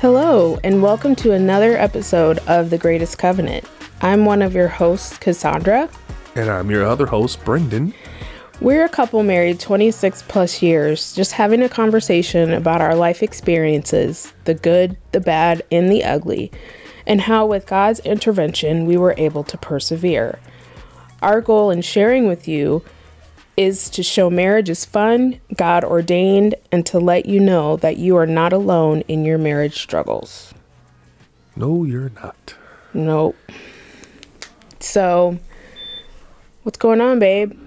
Hello, and welcome to another episode of The Greatest Covenant. I'm one of your hosts, Cassandra. And I'm your other host, Brendan. We're a couple married 26 plus years, just having a conversation about our life experiences the good, the bad, and the ugly, and how, with God's intervention, we were able to persevere. Our goal in sharing with you is to show marriage is fun, God ordained, and to let you know that you are not alone in your marriage struggles. No, you're not. Nope. So, what's going on, babe?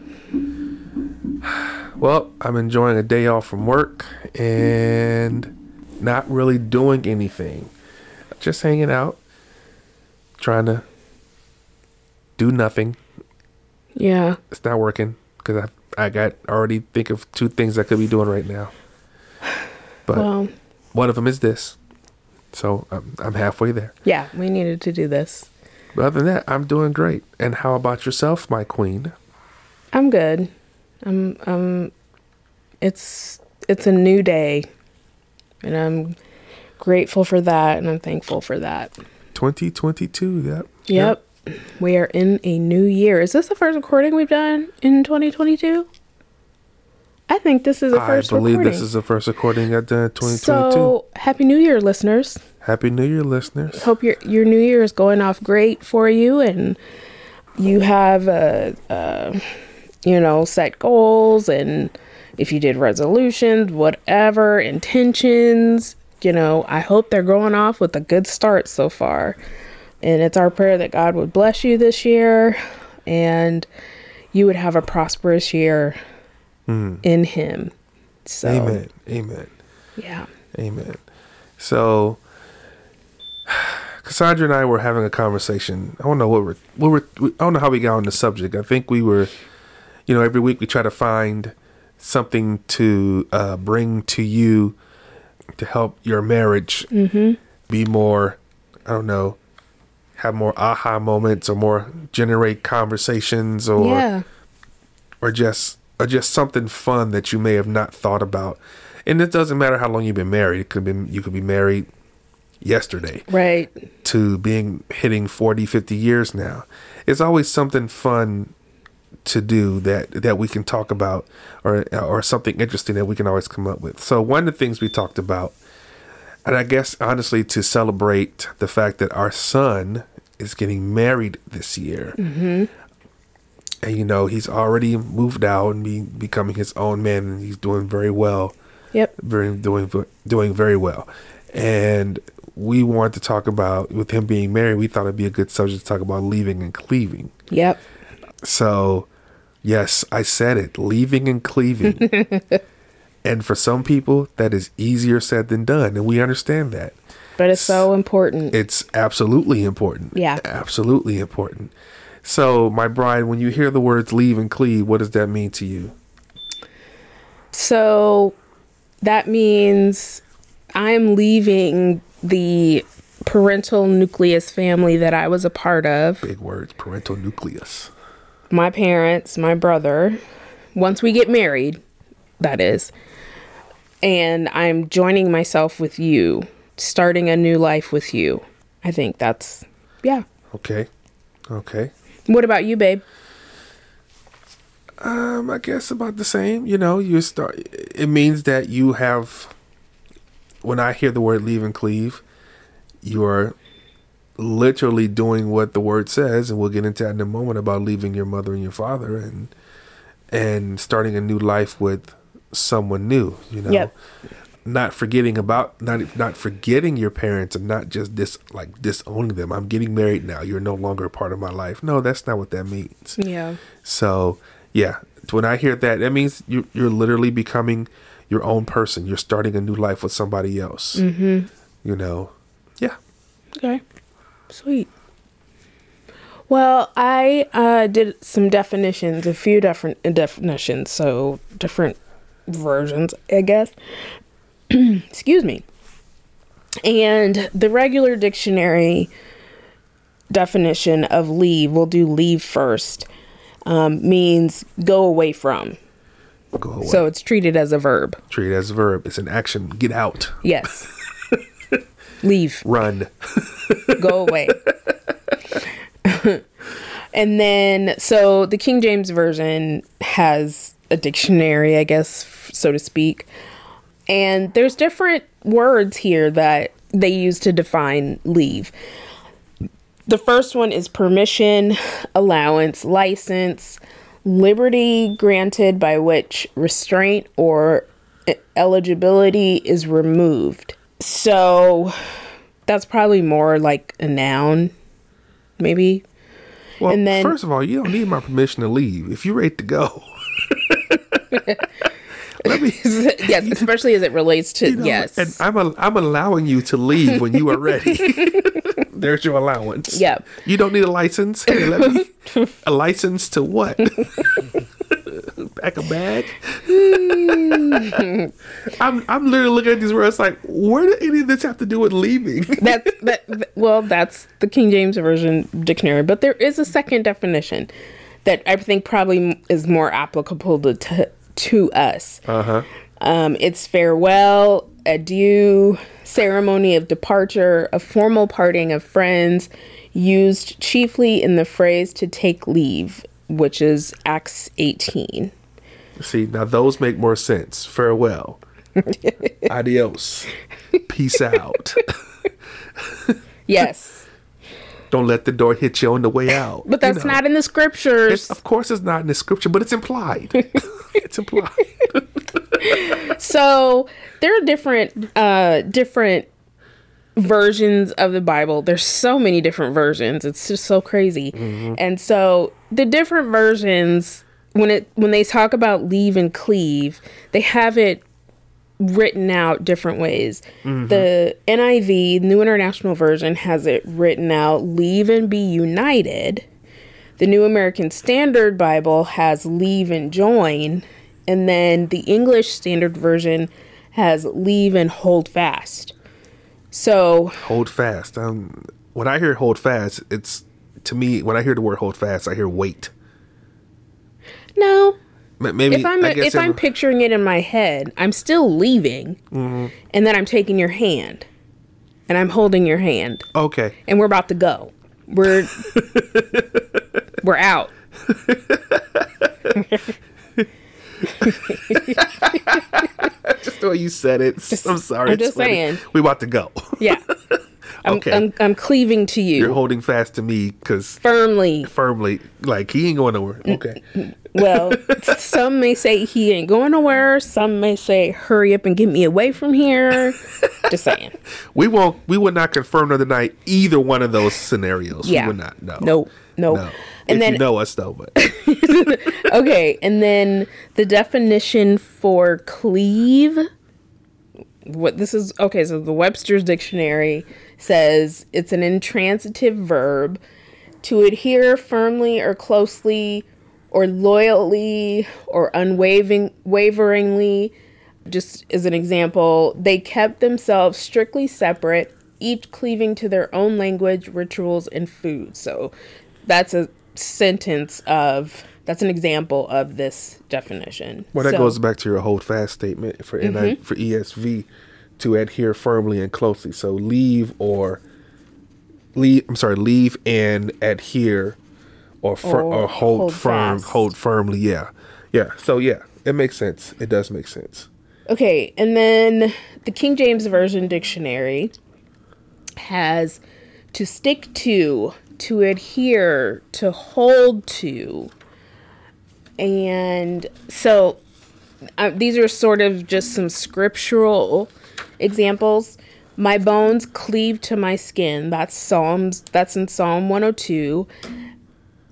Well, I'm enjoying a day off from work and not really doing anything. Just hanging out, trying to do nothing. Yeah. It's not working because I I got already think of two things I could be doing right now. But Well, one of them is this. So I'm, I'm halfway there. yeah, we needed to do this. But other than that, I'm doing great. And how about yourself, my queen? I'm good. I'm um it's it's a new day. And I'm grateful for that and I'm thankful for that. 2022. Yep. Yep. We are in a new year. Is this the first recording we've done in 2022? I think this is the first. I believe recording. this is the first recording I've done in 2022. So, happy new year listeners. Happy New Year, listeners. hope your your new year is going off great for you and you have a, uh you know set goals and if you did resolutions whatever intentions you know i hope they're going off with a good start so far and it's our prayer that god would bless you this year and you would have a prosperous year in him so Amen. Amen. yeah Amen. So, Cassandra and I were having a conversation. I don't know what we're, what we're, I don't know how we got on the subject. I think we were, you know, every week we try to find something to uh, bring to you to help your marriage be more, I don't know, have more aha moments or more generate conversations or yeah or just or just something fun that you may have not thought about. And it doesn't matter how long you've been married. It could be you could be married yesterday right to being hitting 40, 50 years now. It's always something fun to do that that we can talk about or or something interesting that we can always come up with. So one of the things we talked about and I guess honestly to celebrate the fact that our son is getting married this year. Mm-hmm. And you know he's already moved out and be, becoming his own man and he's doing very well. Yep. Very doing doing very well. And we wanted to talk about with him being married we thought it'd be a good subject to talk about leaving and cleaving. Yep. So yes i said it leaving and cleaving. And for some people that is easier said than done and we understand that but it's so important it's absolutely important. Yeah. Absolutely important. So, my bride, when you hear the words leave and cleave, what does that mean to you? So that means I'm leaving the parental nucleus family that I was a part of. Big words, parental nucleus. My parents, my brother, once we get married, that is. And I'm joining myself with you, starting a new life with you. I think that's, yeah. Okay. Okay. What about you, babe? Um, I guess about the same. You know, you start. It means that you have. When I hear the word leave and cleave, you are literally doing what the word says, and we'll get into that in a moment about leaving your mother and your father and and starting a new life with someone new. You know, Yep. Not forgetting about not not forgetting your parents and not just dis like disowning them. I'm getting married now. You're no longer a part of my life. No, that's not what that means. Yeah. So yeah, when I hear that, that means you you're literally becoming your own person. You're starting a new life with somebody else. Mm-hmm. You know, yeah. Okay. Sweet. Well, I uh, did some definitions, a few different definitions, so different versions, I guess. Excuse me. And the regular dictionary definition of leave, we'll do leave first, um, means go away from. Go away. So it's treated as a verb. treat it as a verb. It's an action. Get out. Yes. Leave. Run. Go away. and then, so the King James Version has a dictionary, I guess, so to speak. And there's different words here that they use to define leave. The first one is permission, allowance, license, liberty granted by which restraint or eligibility is removed. So that's probably more like a noun, maybe. Well, And then- first of all, you don't need my permission to leave. If you're ready to go, let me. yes, especially as it relates to you know, yes. And I'm a, I'm allowing you to leave when you are ready. There's your allowance. Yeah. You don't need a license. Hey, let me. A license to what? Pack a bag. I'm I'm literally looking at these words like, where did any of this have to do with leaving? that, that well, that's the King James Version dictionary, but there is a second definition that I think probably is more applicable to to, to us. Uh huh. Um, it's farewell, adieu, ceremony of departure, a formal parting of friends, used chiefly in the phrase to take leave, which is Acts 18. See, now those make more sense. Farewell. Adios. Peace out. Yes, Don't let the door hit you on the way out. but that's You know. not in the scriptures. It's, of course, it's not in the scripture, but it's implied. it's implied. so there are different uh different versions of the bible. There's so many different versions. It's just so crazy. And so the different versions when it when they talk about leave and cleave they have it written out different ways. The niv new international version has it written out leave and be united the New American Standard Bible has leave and join, and then the English Standard Version has leave and hold fast. So, hold fast. Um, when I hear hold fast, it's to me when I hear the word hold fast, I hear wait. no, Maybe if I'm if I'm picturing it in my head, I'm still leaving, and then I'm taking your hand, and I'm holding your hand, okay. and we're about to go. We're we're out. Just the way you said it. I'm sorry. I'm just funny. saying. We about to go. Yeah, I'm, Okay. I'm I'm cleaving to you You're holding fast to me because firmly. firmly, like he ain't going nowhere. Mm, okay. Mm, well, some may say he ain't going nowhere. Some may say, hurry up and get me away from here. Just saying. We won't. We would not confirm the other night either one of those scenarios. Yeah. We would not. No. No, no. No. And if then, you know us though, but okay. And then the definition for cleave. What this is, okay, so the Webster's Dictionary says it's an intransitive verb to adhere firmly or closely or loyally or unwavering waveringly just as an example they kept themselves strictly separate each cleaving to their own language rituals and food so that's a sentence of that's an example of this definition well, that So- goes back to your hold fast statement for Mm-hmm. NI, for ESV to adhere firmly and closely. So leave or leave. I'm sorry, leave and adhere, or fir- Or or, hold, hold firm, fast. hold firmly. Yeah, yeah. So yeah, it makes sense. It does make sense. Okay, and then the King James Version dictionary has to stick to, to adhere, to hold to. And so uh, these are sort of just some scriptural examples. My bones cleave to my skin. That's Psalms. That's in Psalm 102.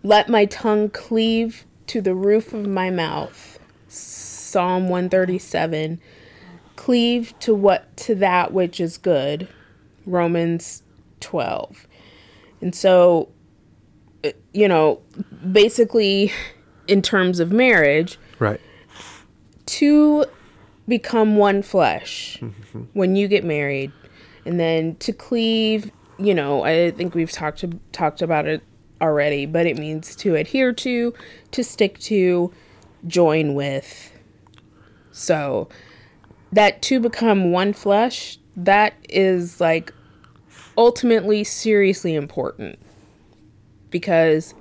Let my tongue cleave to the roof of my mouth. Psalm 137 cleave to what to that which is good Romans 12 and so uh, you know basically in terms of marriage Right. to become one flesh when you get married. And then to cleave you know i think we've talked talked about it already but it means to adhere to to stick to join with. So that to become one flesh that is like ultimately seriously important because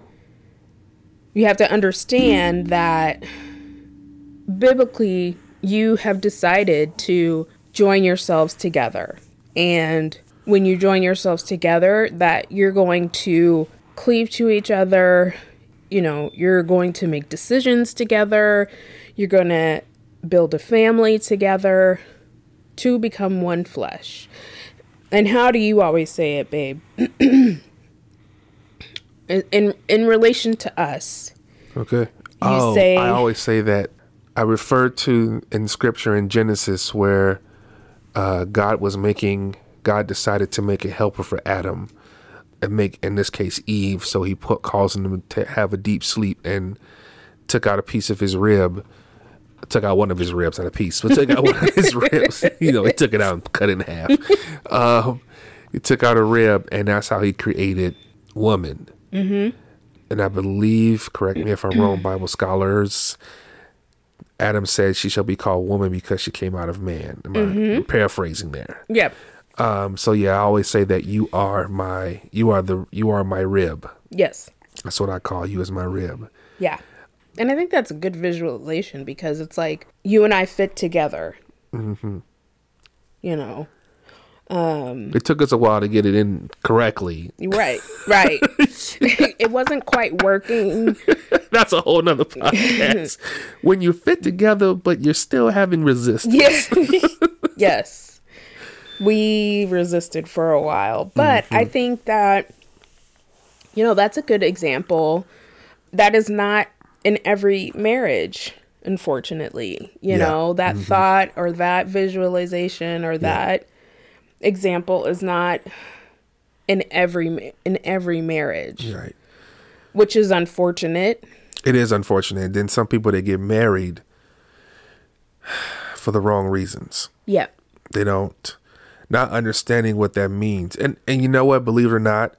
you have to understand that biblically you have decided to join yourselves together. And when you join yourselves together, that you're going to cleave to each other, you know, you're going to make decisions together, you're going to build a family together to become one flesh. And how do you always say it, babe? in, in in relation to us. Okay. oh, say- I always say that I refer to in scripture in Genesis where uh, God was making, God decided to make a helper for Adam and make, in this case, Eve. So he put, causing him to have a deep sleep and took out a piece of his rib. Took out one of his ribs, not a piece, but took out one of his ribs. You know, he took it out and cut it in half. Um, he took out a rib, and that's how he created woman. Mm-hmm. And I believe, correct me if I'm wrong, Bible scholars, Adam said she shall be called woman because she came out of man. Am I I'm paraphrasing there? Yep. Um, so yeah, I always say that you are my, you are the, you are my rib. Yes. That's what I call you as my rib. Yeah. And I think that's a good visualization because it's like you and I fit together. Mm-hmm. You know, It took us a while to get it in correctly. right, right. it wasn't quite working. That's a whole nother podcast. when you fit together, but you're still having resistance. Yes, yes. We resisted for a while, but I think that you know, that's a good example. That is not in every marriage, unfortunately. You Yeah. know, that mm-hmm. thought or that visualization or that example is not in every in every marriage, Right. which is unfortunate. It is unfortunate. And then some people they get married for the wrong reasons. Yeah. They don't not understanding what that means. And and you know what, believe it or not,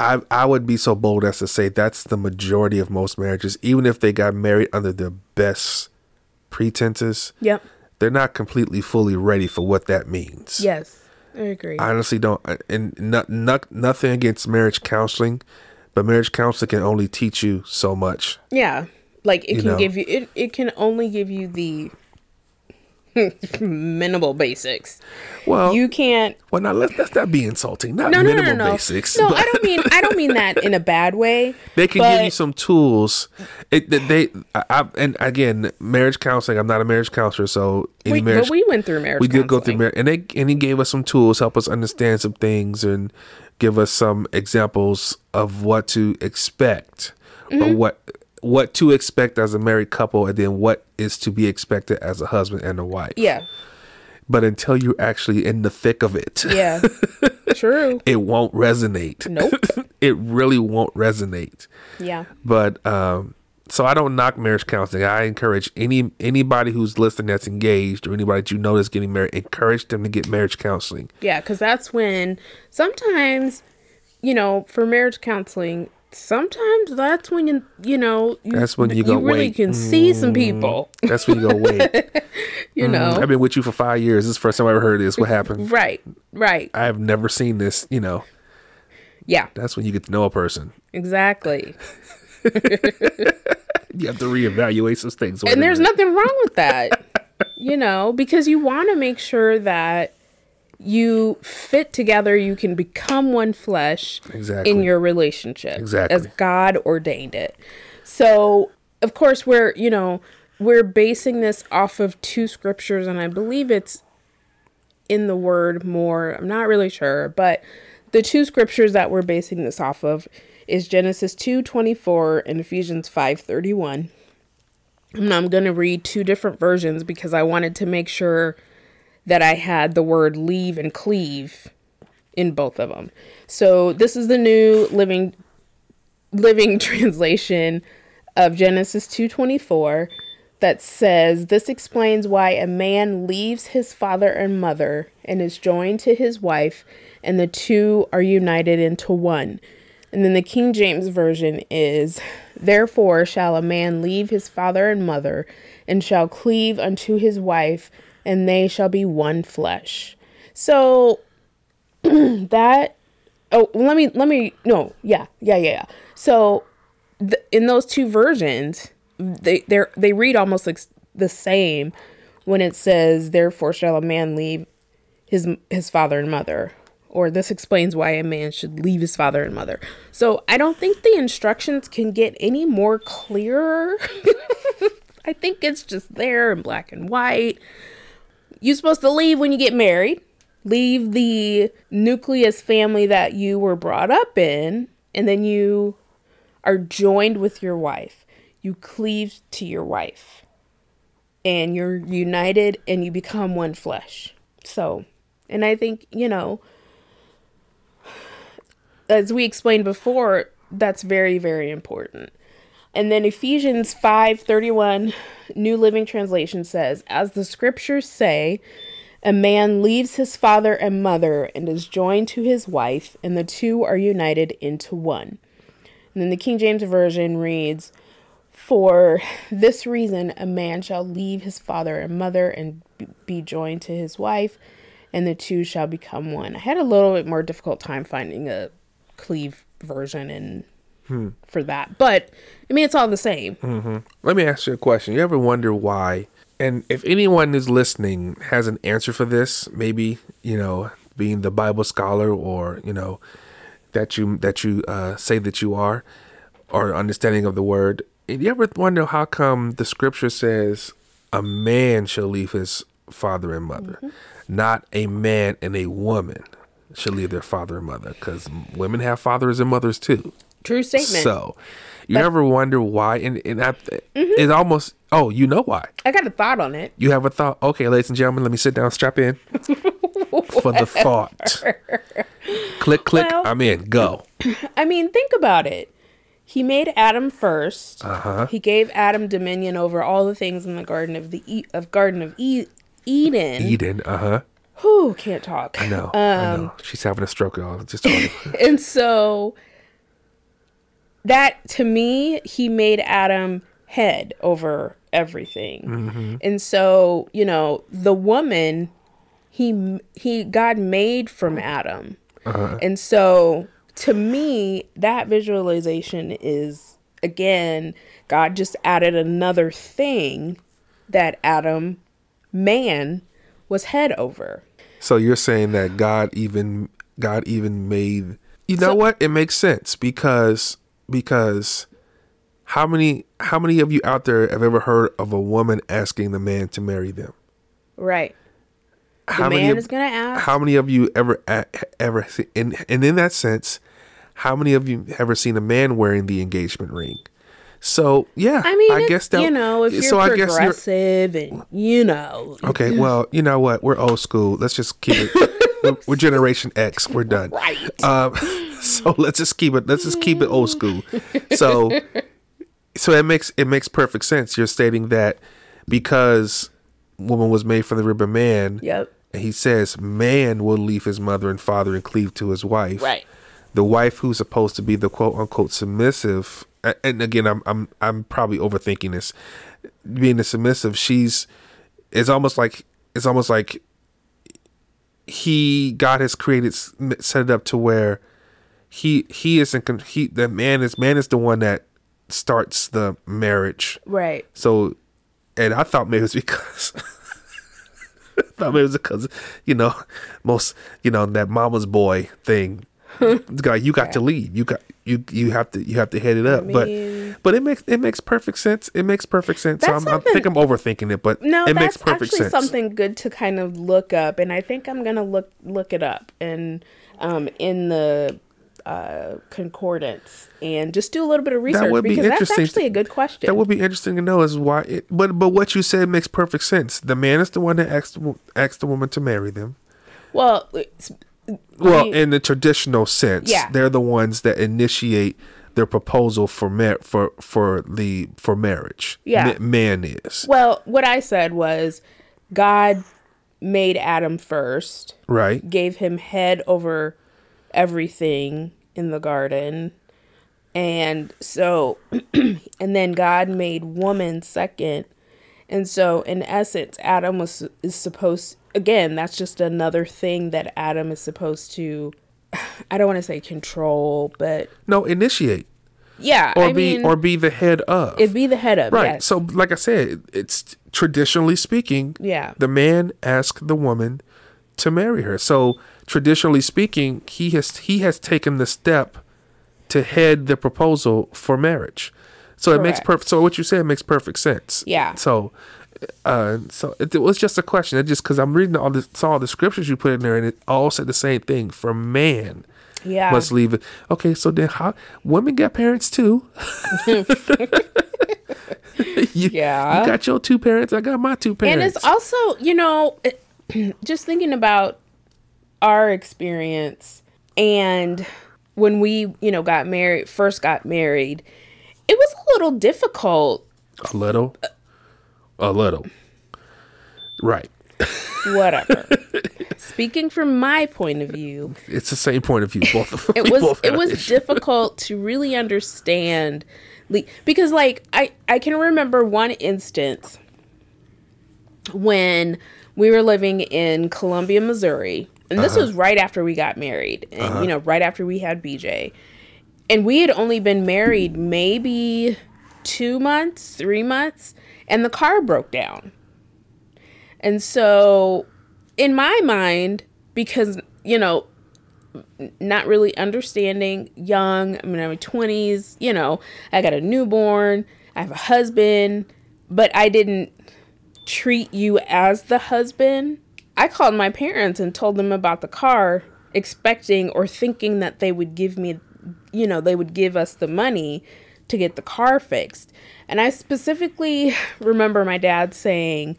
I I would be so bold as to say that's the majority of most marriages, even if they got married under the best pretenses, Yep. they're not completely fully ready for what that means. Yes. I agree. I honestly don't uh, and not, not nothing against marriage counseling, but marriage counseling can only teach you so much. Yeah. Like it You can know. give you it, it can only give you the minimal basics. Well, You can't well, now let's let's not be insulting. Not no, no, no, minimal no, no. basics. No, but- I don't mean I don't mean that in a bad way. They can but give you some tools. It they I, I and again, marriage counseling. I'm not a marriage counselor, so any we, marriage but we went through marriage. we did go through marriage, and they and he gave us some tools, help us understand some things, and give us some examples of what to expect Mm-hmm. or what what to expect as a married couple, and then what is to be expected as a husband and a wife. Yeah. But until you're actually in the thick of it, Yeah. True. it won't resonate. Nope. it really won't resonate. Yeah. But um, so I don't knock marriage counseling. I encourage any anybody who's listening that's engaged or anybody that you know that's getting married, encourage them to get marriage counseling. Yeah, because that's when sometimes, you know, for marriage counseling, sometimes that's when you, you know, you, That's when you go, really "Wait, can see some mm. people. That's when you go, wait. You mm. know, I've been with you for five years. This is the first time I ever heard this. What happened? right, right. I have never seen this. You know, Yeah, that's when you get to know a person. exactly. You have to reevaluate some things. And there's nothing wrong with that you know because you want to make sure that you fit together you can become one flesh Exactly. in your relationship Exactly. as god ordained it so of course we're you know we're basing this off of two scriptures and i believe it's in the word more i'm not really sure but the two scriptures that we're basing this off of is genesis 2.24 and ephesians 5.31 and I'm going to read two different versions because I wanted to make sure that I had the word leave and cleave in both of them. So this is the new living living translation of Genesis 2:24 that says this explains why a man leaves his father and mother and is joined to his wife and the two are united into one. And then the King James version is therefore shall a man leave his father and mother and shall cleave unto his wife and they shall be one flesh. So that oh let me let me no yeah yeah yeah, yeah. so th- in those two versions they they they read almost like the same when it says therefore shall a man leave his his father and mother or this explains why a man should leave his father and mother so i don't think the instructions can get any more clearer i think it's just there in black and white you're supposed to leave when you get married leave the nucleus family that you were brought up in, and then you are joined with your wife. You cleave to your wife, and you're united and you become one flesh. So, and I think, you know, as we explained before, that's very, very important. And then Ephesians 5:31 New Living Translation says, "As the scriptures say, a man leaves his father and mother and is joined to his wife, and the two are united into one. And then the King James Version reads, For this reason, a man shall leave his father and mother and be joined to his wife, and the two shall become one. I had a little bit more difficult time finding a cleave version and hmm. for that, but I mean, it's all the same. Mm-hmm. Let me ask you a question. You ever wonder why? and if anyone who's listening has an answer for this, maybe you know, being the Bible scholar or you know that you that you uh, say that you are, or understanding of the word. And you ever wonder how come the scripture says a man shall leave his father and mother, mm-hmm. not a man and a woman should leave their father and mother? Because women have fathers and mothers too. True statement. So, you but, ever wonder why? And, and I, mm-hmm. it almost Oh, you know why? I got a thought on it. You have a thought? Okay, ladies and gentlemen, let me sit down, strap in for the thought. click, click. Well, I'm in. Go. I mean, think about it. He made Adam 1st uh-huh. He gave Adam dominion over all the things in the Garden of the e- of Garden of e- Eden. Eden. Uh huh. Who can't talk? I know. Um, I know. She's having a stroke, y'all. Just and so that to me, he made Adam head over everything. Mm-hmm. And so, you know, the woman he he God made from Adam. Uh-huh. And so to me that visualization is again God just added another thing that Adam man was head over. So you're saying that God even God even made You know so, what? It makes sense because because how many how many of you out there have ever heard of a woman asking the man to marry them? Right. The how man many is going to ask. How many of you ever ever and and in that sense, how many of you ever seen a man wearing the engagement ring? So yeah, I mean, I guess that you know if you're so progressive and you know. Okay, well, you know what? We're old school. Let's just keep it. we're, we're, Generation X. We're done. Right. Um, so let's just keep it. Let's just keep it old school. So so it makes it makes perfect sense. You're stating that because woman was made from the rib of man. Yep. And he says man will leave his mother and father and cleave to his wife. Right. The wife who's supposed to be the quote unquote submissive and again I'm I'm I'm probably overthinking this. Being the submissive, she's it's almost like it's almost like he God has created set it up to where he he isn't he the man is man is the one that starts the marriage. Right. So, and I thought maybe it was because. I thought maybe it was because, you know, most, you know, that mama's boy thing. guy, you got to leave You got you you have to you have to head it up. I mean, but but it makes it makes perfect sense. It makes perfect sense. So I'm, I think I'm overthinking it, but no, it makes perfect actually something good to kind of look up, and I think I'm gonna look look it up and um in the uh, concordance and just do a little bit of research that would be because interesting. that's actually a good question. That would be interesting to know is why. It, but but what you said makes perfect sense. The man is the one that asked asked the woman to marry them. Well, well, in the traditional sense, yeah. they're the ones that initiate their proposal for mar- for for the for marriage. Yeah, Ma- man is. Well, what I said was God made Adam first, right? Gave him head over everything in the garden. And so, and then God made woman second. And so, in essence, Adam was is supposed again. That's just another thing that Adam is supposed to I don't want to say control, but No, initiate yeah, or I be mean, or be the head of. it'd be the head of right. yes. So, like I said, it's traditionally speaking. Yeah. The man asked the woman to marry her. So, traditionally speaking, he has he has taken the step to head the proposal for marriage. So it makes perfect. So what you said makes perfect sense. Yeah. So, uh, so it, it was just a question. It just because I'm reading all the saw all the scriptures you put in there, and it all said the same thing. For man, yeah, must leave it. Okay, so then how women got parents too? you, Yeah. you got your two parents. I got my two parents. and it's also you know just thinking about our experience and when we you know got married first got married it was a little difficult a little, a little. Right. whatever speaking from my point of view It's the same point of view. Both of it was it was issues. difficult to really understand le- because like I I can remember one instance when we were living in Columbia, Missouri, and this Uh-huh. was right after we got married, and you know, right after we had BJ, and we had only been married maybe two months, three months, and the car broke down. And so, in my mind, because, you know, not really understanding, young, I mean, I'm in 20s, you know, I got a newborn, I have a husband, but I didn't treat you as the husband. I called my parents and told them about the car, expecting or thinking that they would give me, you know, they would give us the money to get the car fixed. And I specifically remember my dad saying,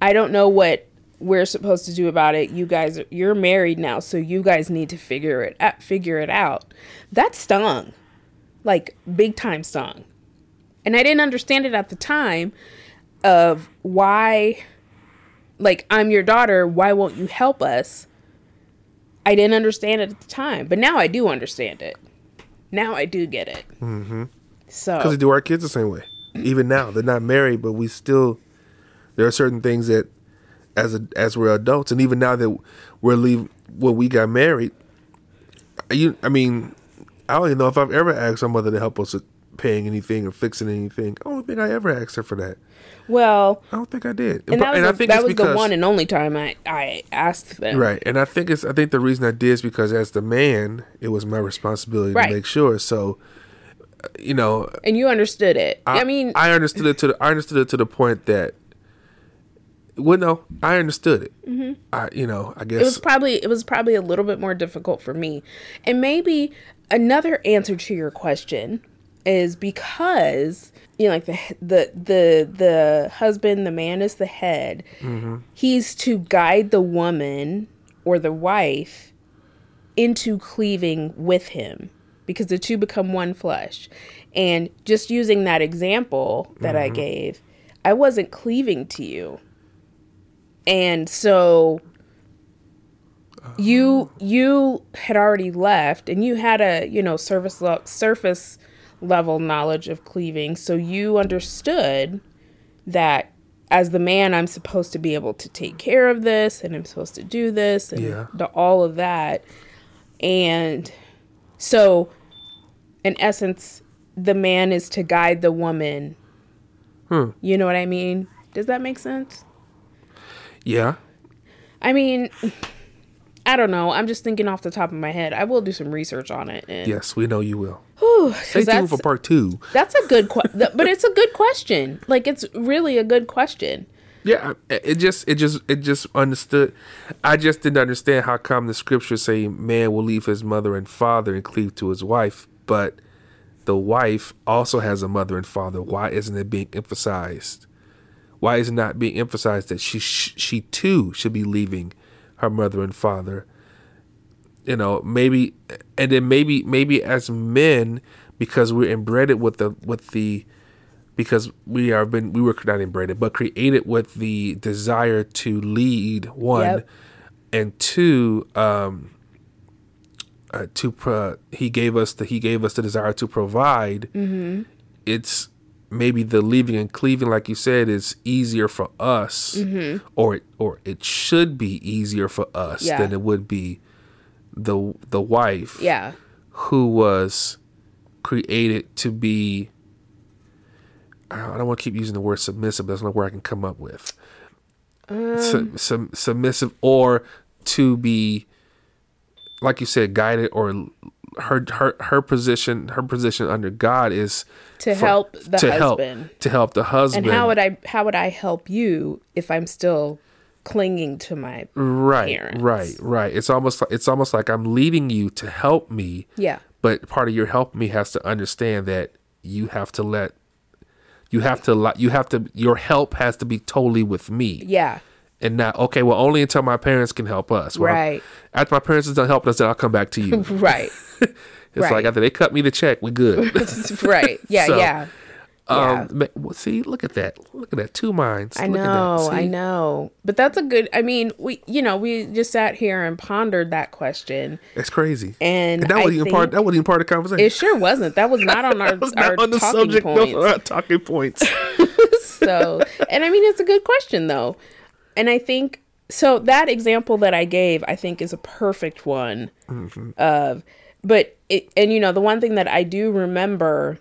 I don't know what we're supposed to do about it. You guys, you're married now, so you guys need to figure it out, figure it out. That stung, like big time stung, and I didn't understand it at the time of why, like I'm your daughter, why won't you help us? I didn't understand it at the time, but now I do understand it. Now I do get it. Mm-hmm. So because we do our kids the same way. Even now, they're not married, but we still there are certain things that as a, as we're adults, and even now that we're leave when we got married, you I mean, I don't even know if I've ever asked my mother to help us with paying anything or fixing anything. I don't think I ever asked her for that. Well, I don't think I did. and that was, I think that was the one and only time I I asked them. Right, and I think it's. I think the reason I did is because as the man, it was my responsibility Right. to make sure. So, you know, and you understood it. I, mean, I understood it to. The, I understood it to the point that. Well, no, I understood it. Mm-hmm. I, you know, I guess it was probably it was probably a little bit more difficult for me, and maybe another answer to your question is because you know, like the the the the husband, the man is the head. Mm-hmm. He's to guide the woman or the wife into cleaving with him because the two become one flesh. And just using that example that I mm-hmm. gave, I wasn't cleaving to you. And so you oh. you had already left and you had a, you know, surface lo- surface level knowledge of cleaving, so you understood that as the man I'm supposed to be able to take care of this and I'm supposed to do this and Yeah. the, all of that. And so in essence the man is to guide the woman. Hmm. You know what I mean? Does that make sense? yeah. I mean, I don't know. I'm just thinking off the top of my head. I will do some research on it. And, Yes, we know you will. Whew, Stay tuned that's, for part two. that's a good question. but it's a good question. Like, it's really a good question. Yeah, it just, it just, it just understood. I just didn't understand how come the scriptures say man will leave his mother and father and cleave to his wife, but the wife also has a mother and father. Why isn't it being emphasized? Why is it not being emphasized that she sh- she too should be leaving her mother and father? You know, maybe, and then maybe maybe as men, because we're embedded with the with the because we are been we were not inbred but created with the desire to lead one Yep. and two um uh, to pro- he gave us the he gave us the desire to provide Mm-hmm. it's maybe the leaving and cleaving like you said is easier for us Mm-hmm. or it, or it should be easier for us Yeah. than it would be the the wife Yeah. who was created to be I don't want to keep using the word submissive, but that's not where I can come up with. Sub- sub- submissive or to be like you said guided or her her her position her position under God is To for- help the to help husband. to help the husband And how would I how would I help you if I'm still clinging to my right parents? right right it's almost like it's almost like I'm leaving you to help me Yeah. but part of your help me has to understand that you have to let you have to you have to your help has to be totally with me Yeah. And not okay well only until my parents can help us Well, Right. after my parents is done helping us then i'll come back to you Right. it's right. like after they cut me the check we're good right. Yeah, So, yeah. Yeah. um ma- well, see look at that look at that two minds I Look know, I know. But that's a good I mean, we you know, we just sat here and pondered that question. it's crazy And that wasn't even part that wasn't even part of the conversation It sure wasn't. That was not on our, was our not on the subject points. no, our talking points so and i mean it's a good question though and i think so that example that i gave i think is a perfect one mm-hmm. of but it and you know the one thing that i do remember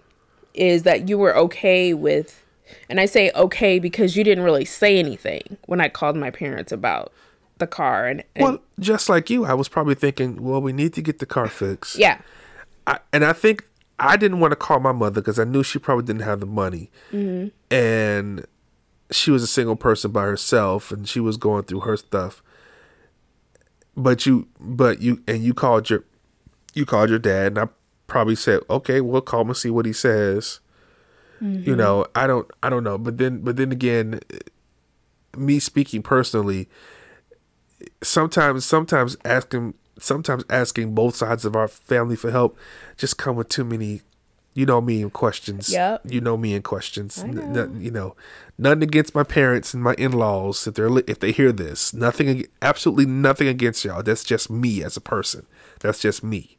is that you were okay with and i say okay because you didn't really say anything when i called my parents about the car and, and well just like you i was probably thinking well we need to get the car fixed. Yeah. I, and I think I didn't want to call my mother because I knew she probably didn't have the money, mm-hmm. and she was a single person by herself, and she was going through her stuff. But you, but you, and you called your, you called your dad, and I probably said, okay, we'll call him and see what he says. You mm-hmm. know, I don't, I don't know, but then, but then again, me speaking personally, sometimes sometimes asking sometimes asking both sides of our family for help just come with too many you know me in questions Yep. you know me in questions N- n- you know nothing against my parents and my in-laws if they're li- if they hear this nothing absolutely nothing against y'all that's just me as a person that's just me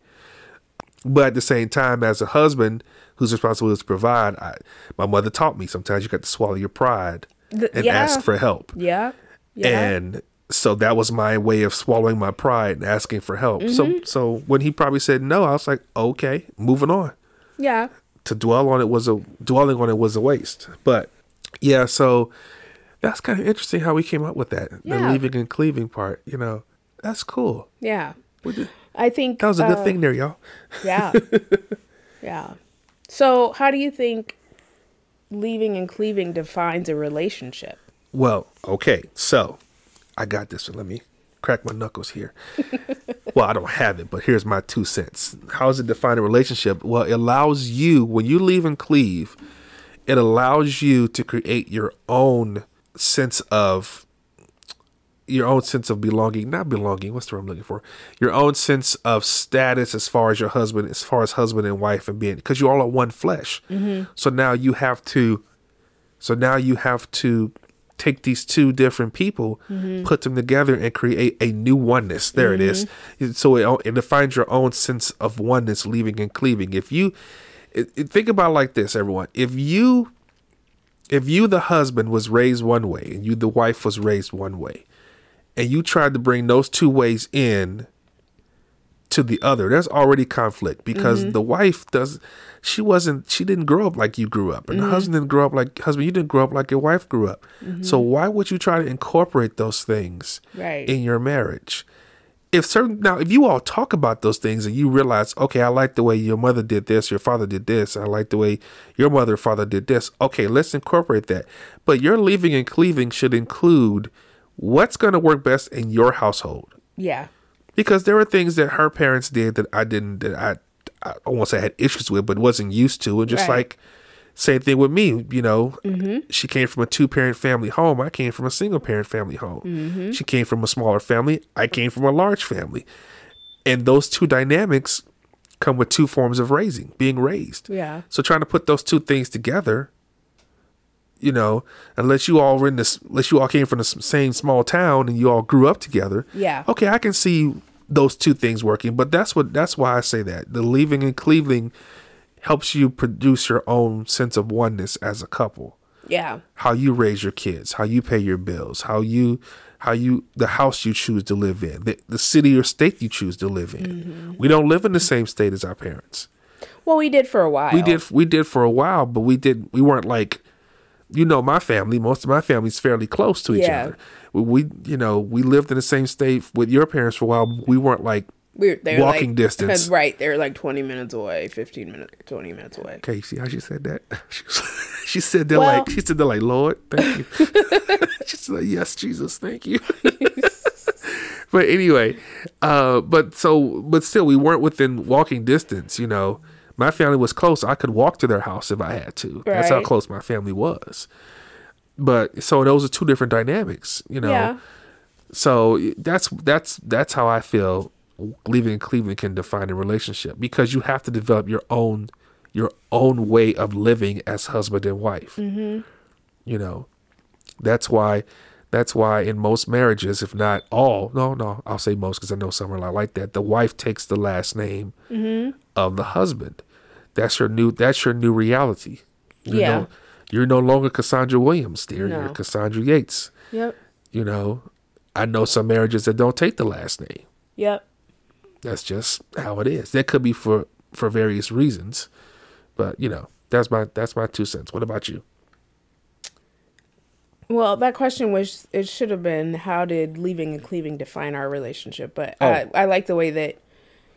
but at the same time as a husband whose responsibility is to provide I, my mother taught me sometimes you got to swallow your pride Th- and yeah. ask for help yeah yeah and so that was my way of swallowing my pride and asking for help. Mm-hmm. So so when he probably said no, I was like, okay, moving on. Yeah To dwell on it was a dwelling on it was a waste. But yeah, so that's kind of interesting how we came up with that. Yeah. The leaving and cleaving part, you know. That's cool. yeah did- i think That was a good uh, thing there, y'all. Yeah. yeah. So, how do you think leaving and cleaving defines a relationship? Well, okay, so I got this one. Let me crack my knuckles here. well, I don't have it, but here's my two cents. How does it define a relationship? Well, it allows you, when you leave and cleave, it allows you to create your own sense of your own sense of belonging not belonging what's the word i'm looking for your own sense of status as far as your husband as far as husband and wife and being because you're all are one flesh mm-hmm. so now you have to so now you have to take these two different people, mm-hmm. put them together, and create a new oneness. There it is. Mm-hmm. So it, it defines your own sense of oneness, leaving and cleaving. If you it, it- think about it like this, everyone. If you if you the husband was raised one way and you the wife was raised one way, and you tried to bring those two ways in to the other there's already conflict because mm-hmm. the wife does she wasn't she didn't grow up like you grew up. And the mm-hmm. husband didn't grow up like husband you didn't grow up like your wife grew up. Mm-hmm. So why would you try to incorporate those things Right. in your marriage? If certain now if you all talk about those things and you realize okay i like the way your mother did this your father did this i like the way your mother or father did this. Okay let's incorporate that. But your leaving and cleaving should include what's going to work best in your household. Yeah. because there were things that her parents did that I didn't that I I won't say I had issues with, but wasn't used to. And just Right. like same thing with me, you know, mm-hmm. she came from a two parent family home. I came from a single parent family home. Mm-hmm. She came from a smaller family. I came from a large family, and those two dynamics come with two forms of raising, being raised. Yeah. So trying to put those two things together, you know, unless you all were in this, unless you all came from the same small town and you all grew up together. Yeah. Okay, I can see those two things working, but that's what that's why I say that the leaving and cleaving helps you produce your own sense of oneness as a couple. Yeah. how you raise your kids, how you pay your bills, how you how you the house you choose to live in, the, the city or state you choose to live in. Mm-hmm. We don't live in the same state as our parents. Well, we did for a while. We did we did for a while, but we did we weren't like you know my family. Most of my family's fairly close to each Yeah. other. We, we you know we lived in the same state with your parents for a while. We weren't like We were, walking like, distance. Right. They were like 20 minutes away, 15 minutes, 20 minutes away. okay. You see how she said that? She, was, she said they're Well- like she said they're like Lord, thank you. she said like, yes, Jesus, thank you. but anyway, uh, but so but still we weren't within walking distance. You know, my family was close. I could walk to their house if I had to. That's how close my family was. But so those are two different dynamics. You know. Yeah. So that's that's that's how I feel leaving and cleaving can define a relationship because you have to develop your own your own way of living as husband and wife. Mm-hmm. You know, that's why that's why in most marriages, if not all, no, no, I'll say most because I know some are not like that. The wife takes the last name of the husband. That's your new that's your new reality. You're Yeah. no, you're no longer Cassandra Williams, dear. No. You're Cassandra Yates. Yep. You know, I know some marriages that don't take the last name. Yep. That's just how it is. That could be for for various reasons, but you know, that's my that's my two cents. What about you? Well, that question was it should have been how did leaving and cleaving define our relationship? But I, Oh. I like the way that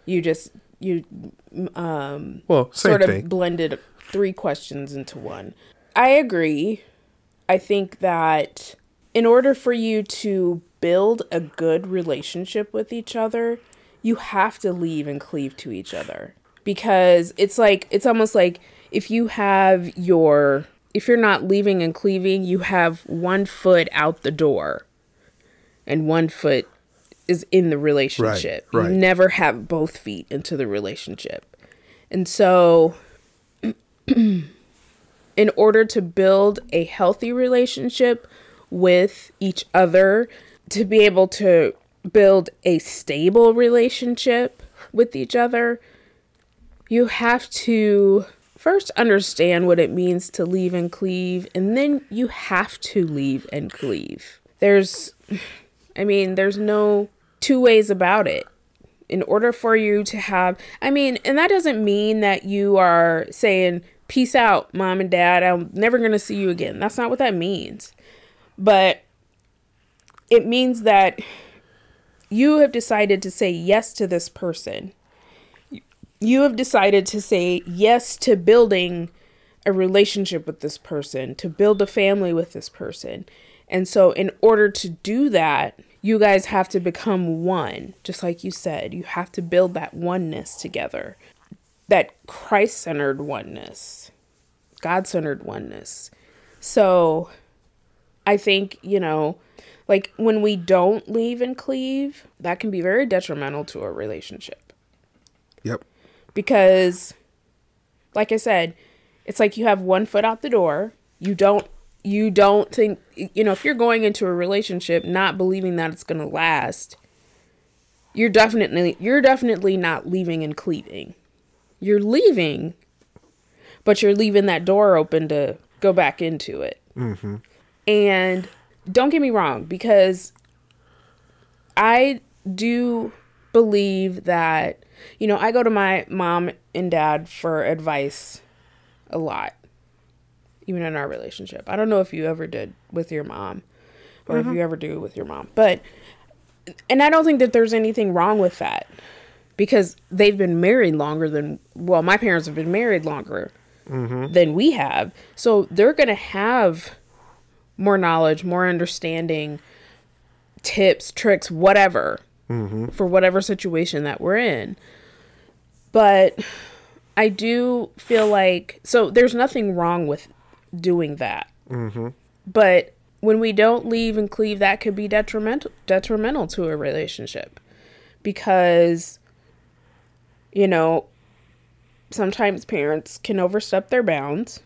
you just you um Well, sort of thing. blended three questions into one. I agree. I think that in order for you to build a good relationship with each other, you have to leave and cleave to each other. Because it's like, it's almost like if you have your, if you're not leaving and cleaving, you have one foot out the door and one foot is in the relationship. right. You never have both feet into the relationship. And so, in order to build a healthy relationship with each other, to be able to build a stable relationship with each other, you have to first understand what it means to leave and cleave, and then you have to leave and cleave. There's, I mean, there's no two ways about it in order for you to have i mean and that doesn't mean that you are saying peace out mom and dad. I'm never going to see you again. That's not what that means. But it means that you have decided to say yes to this person. You have decided to say yes to building a relationship with this person, to build a family with this person. And so, in order to do that, you guys have to become one, just like you said. You have to build that oneness together, that Christ centered oneness, God centered oneness. So, I think, you know, like when we don't leave and cleave, that can be very detrimental to a relationship Yep. because like i said it's like you have one foot out the door you don't you don't think you know if you're going into a relationship not believing that it's going to last you're definitely you're definitely not leaving and cleaving you're leaving but you're leaving that door open to go back into it. Mm-hmm. And don't get me wrong because I do believe that, you know, I go to my mom and dad for advice a lot, even in our relationship. I don't know if you ever did with your mom or if mm-hmm. you ever do with your mom, but, and I don't think that there's anything wrong with that because they've been married longer than, well, my parents have been married longer than we have. So they're going to have more knowledge, more understanding, tips, tricks, whatever, for whatever situation that we're in. But I do feel like so there's nothing wrong with doing that. But when we don't leave and cleave, that could be detrimental detrimental to a relationship because you know sometimes parents can overstep their bounds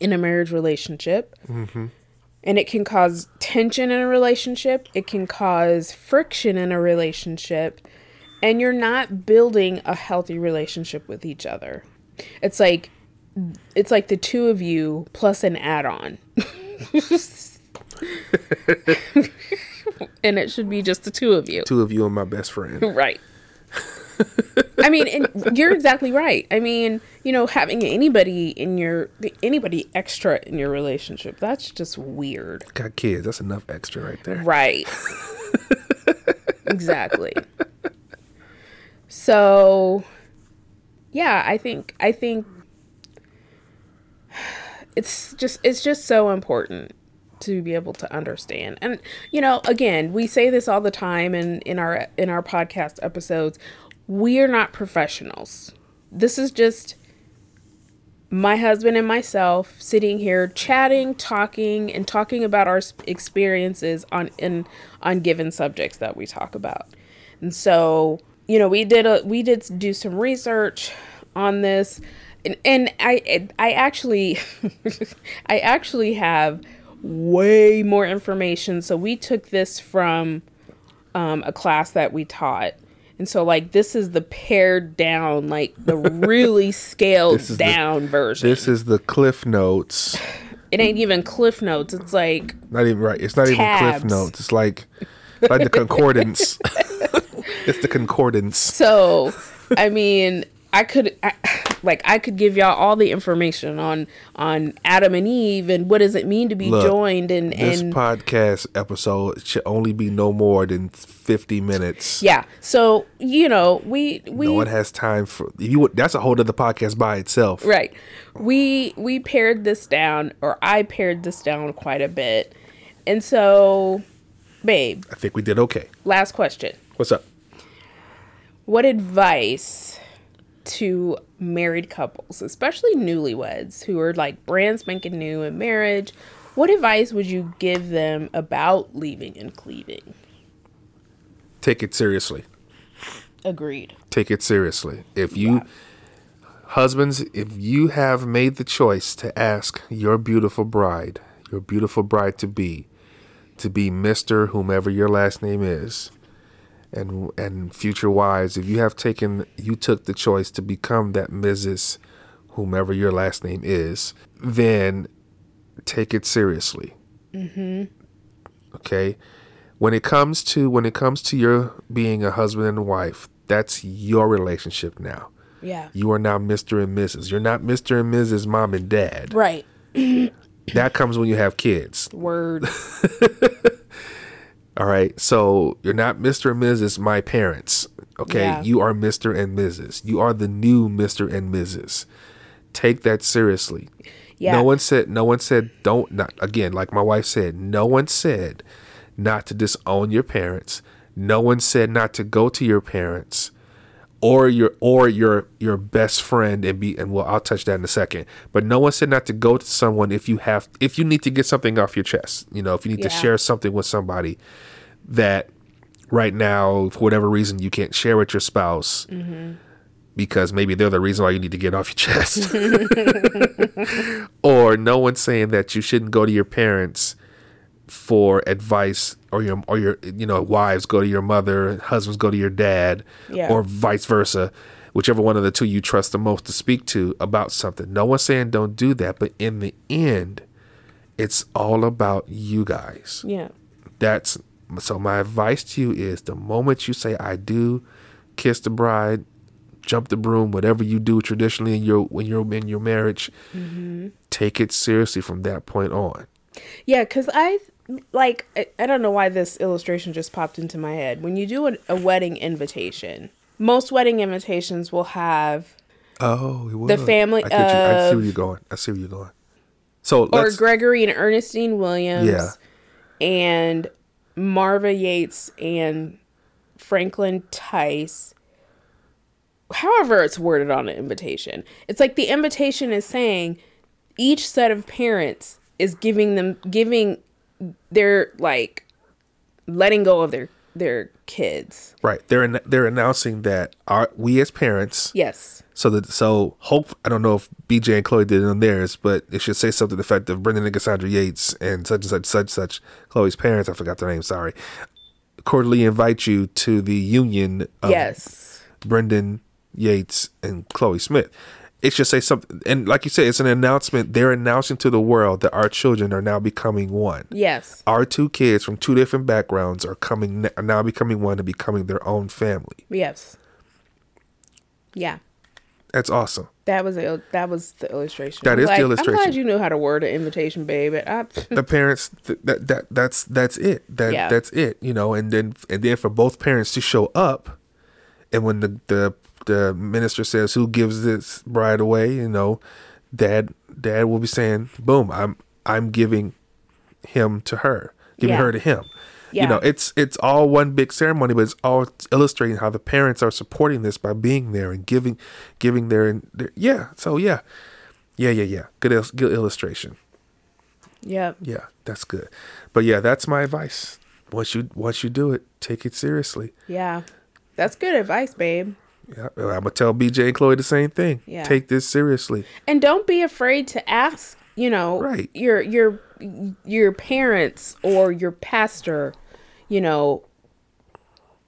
in a marriage relationship mm-hmm. and it can cause tension in a relationship it can cause friction in a relationship and you're not building a healthy relationship with each other it's like it's like the two of you plus an add-on. and it should be just the two of you. Two of you and my best friend. Right. I mean, and you're exactly right. I mean, you know, having anybody in your anybody extra in your relationship, that's just weird. Got kids, that's enough extra right there. Right. exactly. So, yeah, I think I think it's just it's just so important to be able to understand. And you know, again, we say this all the time in in our in our podcast episodes. We are not professionals. This is just my husband and myself sitting here chatting, talking and talking about our experiences on in on given subjects that we talk about. And so, you know, we did a we did do some research on this and, and I I actually I actually have way more information. So we took this from um, a class that we taught. And so like this is the pared down, like the really scaled down the, version. This is the cliff notes. It ain't even cliff notes. It's like not even right. It's not tabs. even cliff notes. It's like like the concordance. it's the concordance. So I mean, I could I, like I could give y'all all the information on on Adam and Eve and what does it mean to be Look, joined and this and podcast episode should only be no more than 50 minutes. Yeah. So, you know, we we No one has time for you that's a whole other podcast by itself. Right. We we pared this down or I pared this down quite a bit. And so, babe, I think we did okay. Last question. What's up? What advice to married couples, especially newlyweds who are like brand spanking new in marriage, what advice would you give them about leaving and cleaving? Take it seriously. Agreed. Take it seriously. If you, yeah. husbands, if you have made the choice to ask your beautiful bride, your beautiful bride to be, to be Mr. whomever your last name is, and and future wives, if you have taken, you took the choice to become that Mrs. whomever your last name is, then take it seriously. Mm-hmm. Okay. When it comes to when it comes to your being a husband and wife, that's your relationship now. Yeah. You are now Mr. and Mrs. You're not Mr. and Mrs. Mom and Dad. Right. that comes when you have kids. Word. All right. So you're not Mr. and Mrs. My parents. Okay. Yeah. You are Mr. and Mrs. You are the new Mr. and Mrs. Take that seriously. Yeah. No one said, no one said, don't, not, again, like my wife said, no one said not to disown your parents. No one said not to go to your parents or your or your your best friend and be and well I'll touch that in a second. But no one said not to go to someone if you have if you need to get something off your chest. You know, if you need yeah. to share something with somebody that right now for whatever reason you can't share with your spouse. Mm-hmm. Because maybe they're the reason why you need to get off your chest. or no one's saying that you shouldn't go to your parents for advice or your or your you know wives go to your mother husbands go to your dad yeah. or vice versa. Whichever one of the two you trust the most to speak to about something. No one's saying don't do that but in the end it's all about you guys. Yeah. That's so my advice to you is the moment you say i do kiss the bride jump the broom whatever you do traditionally in your when you're in your marriage mm-hmm. take it seriously from that point on. Yeah because i like I, I, don't know why this illustration just popped into my head. When you do a, a wedding invitation, most wedding invitations will have oh the family I, of, I see where you're going. I see where you're going. So or Gregory and Ernestine Williams, yeah, and Marva Yates and Franklin Tice. However, it's worded on an invitation. It's like the invitation is saying each set of parents is giving them giving they're like letting go of their their kids. Right. They're in, they're announcing that our we as parents. Yes. So that so hope I don't know if BJ and Chloe did it on theirs, but it should say something to the effect of Brendan and Cassandra Yates and such and such such such Chloe's parents. I forgot their name. Sorry. Cordially invite you to the union. of yes. Brendan Yates and Chloe Smith it should say something. And like you said, it's an announcement. They're announcing to the world that our children are now becoming one. Yes. Our two kids from two different backgrounds are coming are now becoming one and becoming their own family. Yes. Yeah. That's awesome. That was a, that was the illustration. that is I'm the illustration I'm glad you knew how to word an invitation, babe. I, the parents th- that that that's that's it that Yeah. that's it you know and then and then for both parents to show up and when the the the minister says who gives this bride away you know dad dad will be saying boom i'm i'm giving him to her giving Yeah. her to him you know it's it's all one big ceremony but it's all illustrating how the parents are supporting this by being there and giving giving their, their yeah so yeah yeah yeah yeah good, good illustration yep. yeah, that's good. But yeah, that's my advice. Once you once you do it, take it seriously. Yeah. That's good advice, babe. Yeah, I'm gonna tell BJ and Chloe the same thing. Yeah. Take this seriously. And don't be afraid to ask, you know, Right. your your your parents or your pastor, you know,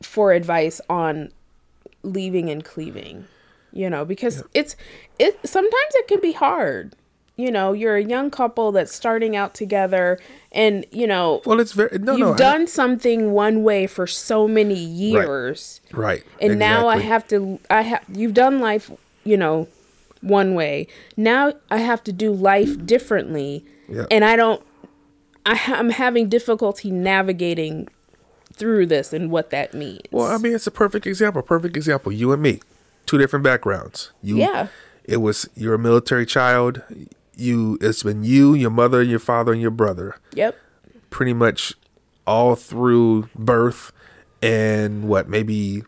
for advice on leaving and cleaving. You know, because it's it sometimes it can be hard. You know, you're a young couple that's starting out together and, you know, Well, it's very no you've no I- done something one way for so many years right. right and now I have to I have you've done life, you know, one way. Now I have to do life differently. Yeah. And I don't I ha- I'm having difficulty navigating through this and what that means. Well, I mean, it's a perfect example. Perfect example. You and me, two different backgrounds. You, Yeah. It was you're a military child. You, it's been you, your mother, your father, and your brother. yep. Pretty much all through birth, and what maybe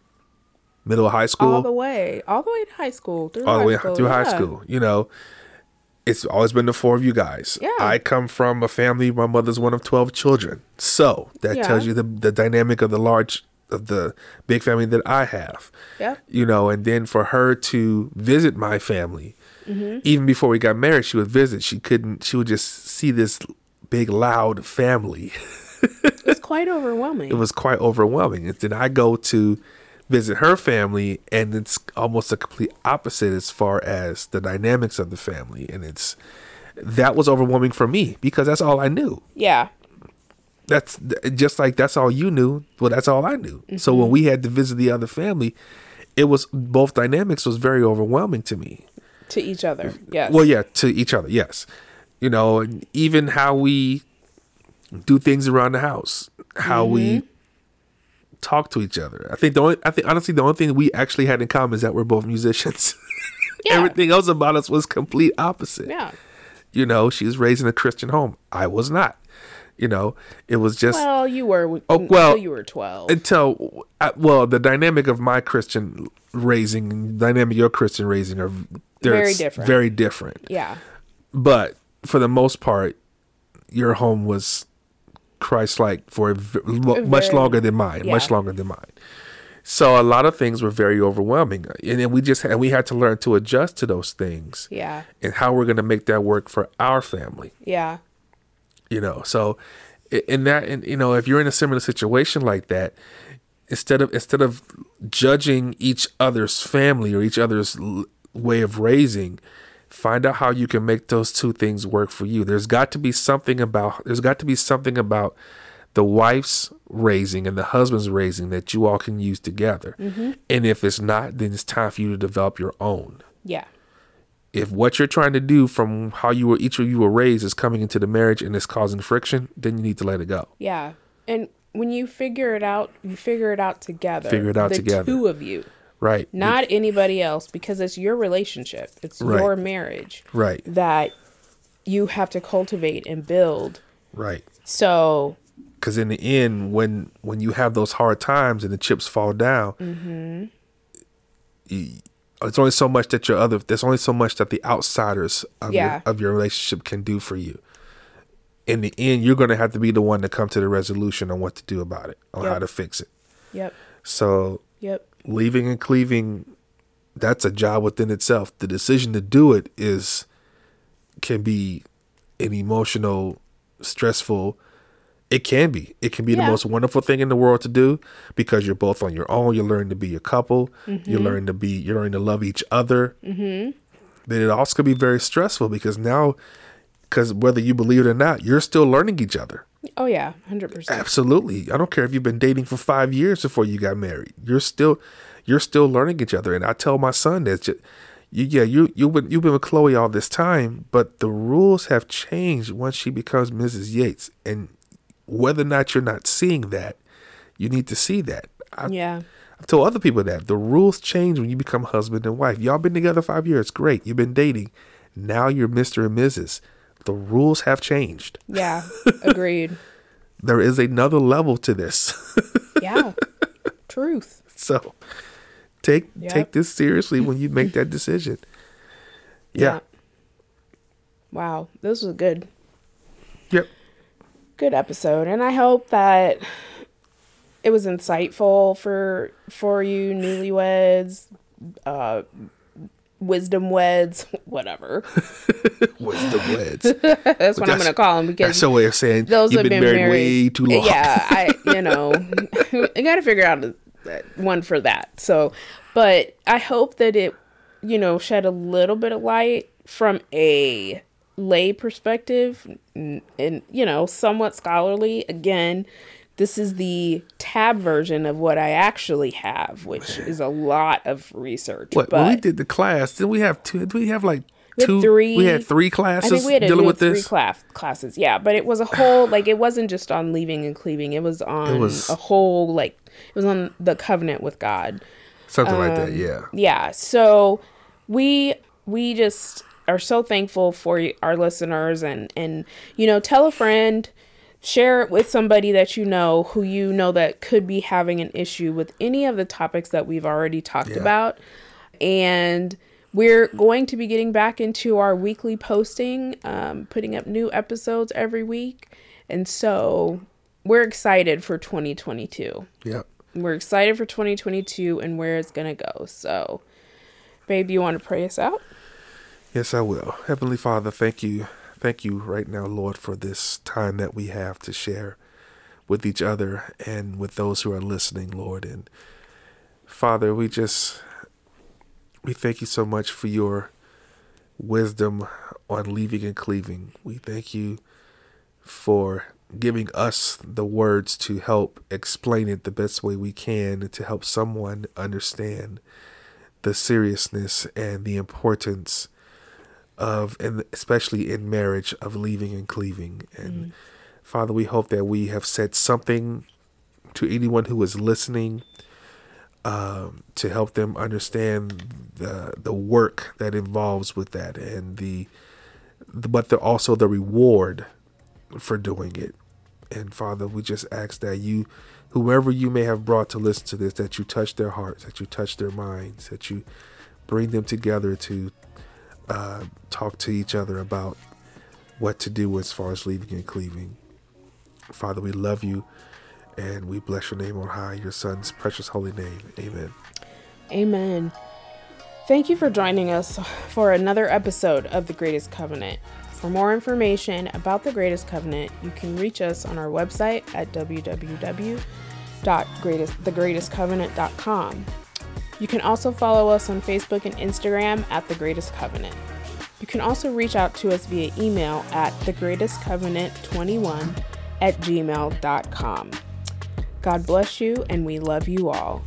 middle of high school. All the way. All the way to high school. Through all the high way school. through high school. You know, it's always been the four of you guys. Yeah. I come from a family. My mother's one of twelve children, so that Yeah. tells you the the dynamic of the large of the big family that I have. Yep. You know, and then for her to visit my family, Mm-hmm. even before we got married, she would visit. She couldn't. She would just see this big, loud family. It's quite overwhelming. it was quite overwhelming. And then I go to visit her family, and it's almost a complete opposite as far as the dynamics of the family. And it's that was overwhelming for me because that's all I knew. yeah. That's just like that's all you knew. Well, that's all I knew. So when we had to visit the other family, it was both dynamics was very overwhelming to me. To each other. Yes. Well, yeah, to each other, yes. You know, and even how we do things around the house, how we mm-hmm. talk to each other. I think the only, I think honestly, the only thing we actually had in common is that we're both musicians. Yeah. Everything else about us was complete opposite. Yeah. You know, she was raised in a Christian home. I was not. You know, it was just Well, you were Oh, well, until you were 12. until I, well, the dynamic of my Christian raising, dynamic of your Christian raising are Very different. Very different. yeah. but for the most part, your home was Christ-like for a v- lo- much longer than mine, much longer than mine. So a lot of things were very overwhelming, and then we just and we had to learn to adjust to those things Yeah. and how we're going to make that work for our family. Yeah. You know, so in that, and you know, if you're in a similar situation like that, instead of instead of judging each other's family or each other's l- way of raising, find out how you can make those two things work for you. There's got to be something about there's got to be something about the wife's raising and the husband's raising that you all can use together. Mm-hmm. And if it's not, then it's time for you to develop your own. Yeah. If what you're trying to do from how you were each of you were raised is coming into the marriage and it's causing friction, then you need to let it go. Yeah. And when you figure it out, you figure it out together. Figure it out the together. Two of you, Right. not anybody else, because it's your relationship. It's Right. your marriage Right. that you have to cultivate and build. Right. So Because in the end, when when you have those hard times and the chips fall down, mm-hmm. you, it's only so much that your other. There's only so much that the outsiders of Yeah. your of your relationship can do for you. In the end, you're going to have to be the one to come to the resolution on what to do about it, on how to fix it. yep. So Yep. leaving and cleaving, that's a job within itself. The decision to do it is can be an emotional, stressful. It can be. It can be the most wonderful thing in the world to do because you're both on your own. You learn to be a couple. You learn to be. You learn to love each other. Mm-hmm. then it also could be very stressful because now, because whether you believe it or not, you're still learning each other. Oh yeah, hundred percent. Absolutely. I don't care if you've been dating for five years before you got married. You're still, you're still learning each other. And I tell my son that, you, yeah, you you've been you've been with Chloe all this time, but the rules have changed once she becomes Mrs. Yates, and whether or not you're not seeing that, you need to see that. I, Yeah. I've told other people that the rules change when you become husband and wife. Y'all been together five years, great. You've been dating. Now you're Mr. and Mrs. The rules have changed. Yeah. Agreed. There is another level to this. Yeah. Truth. so take Yep. take this seriously when you make that decision. Yeah. Wow. This was good. Yep. Good episode and i hope that it was insightful for for you newlyweds uh wisdom weds whatever Wisdom weds. that's what i'm gonna call them because That's a way of saying those you've have been, been married, way too long. yeah i you know i gotta figure out one for that so but i hope that it you know shed a little bit of light from a lay perspective and you know somewhat scholarly again this is the tab version of what i actually have which is a lot of research What but when we did the class, did we have two? Did we have like two? three- We had three I classes think we had dealing with three this. class, classes, yeah. But it was a whole like it wasn't just on leaving and cleaving. It was on was- a whole like it was on the covenant with God. Something like Um, that. Yeah. Yeah. So we we just are so thankful for our listeners and and you know tell a friend share it with somebody that you know who you know that could be having an issue with any of the topics that we've already talked Yeah. about and we're going to be getting back into our weekly posting um, putting up new episodes every week and so we're excited for 2022 Yep. we're excited for 2022 and where it's going to go. So, babe, you want to pray us out? Yes, I will. Heavenly Father, thank you. Thank you right now, Lord, for this time that we have to share with each other and with those who are listening, Lord. And Father, we just we thank you so much for your wisdom on leaving and cleaving. We thank you for giving us the words to help explain it the best way we can to help someone understand the seriousness and the importance of and especially in marriage of leaving and cleaving. And father we hope that we have said something to anyone who is listening um, to help them understand the the work that involves with that and the, the but the, also the reward for doing it. And father we just ask that you whoever you may have brought to listen to this that you touch their hearts that you touch their minds that you bring them together to uh, talk to each other about what to do as far as leaving and cleaving. Father, we love you and we bless your name on high, your son's precious holy name. Amen. Amen. Thank you for joining us for another episode of The Greatest Covenant. For more information about The Greatest Covenant, you can reach us on our website at www.thegreatestcovenant.com. You can also follow us on Facebook and Instagram at The Greatest Covenant. You can also reach out to us via email at thegreatestcovenant21 at gmail.com. God bless you, and we love you all.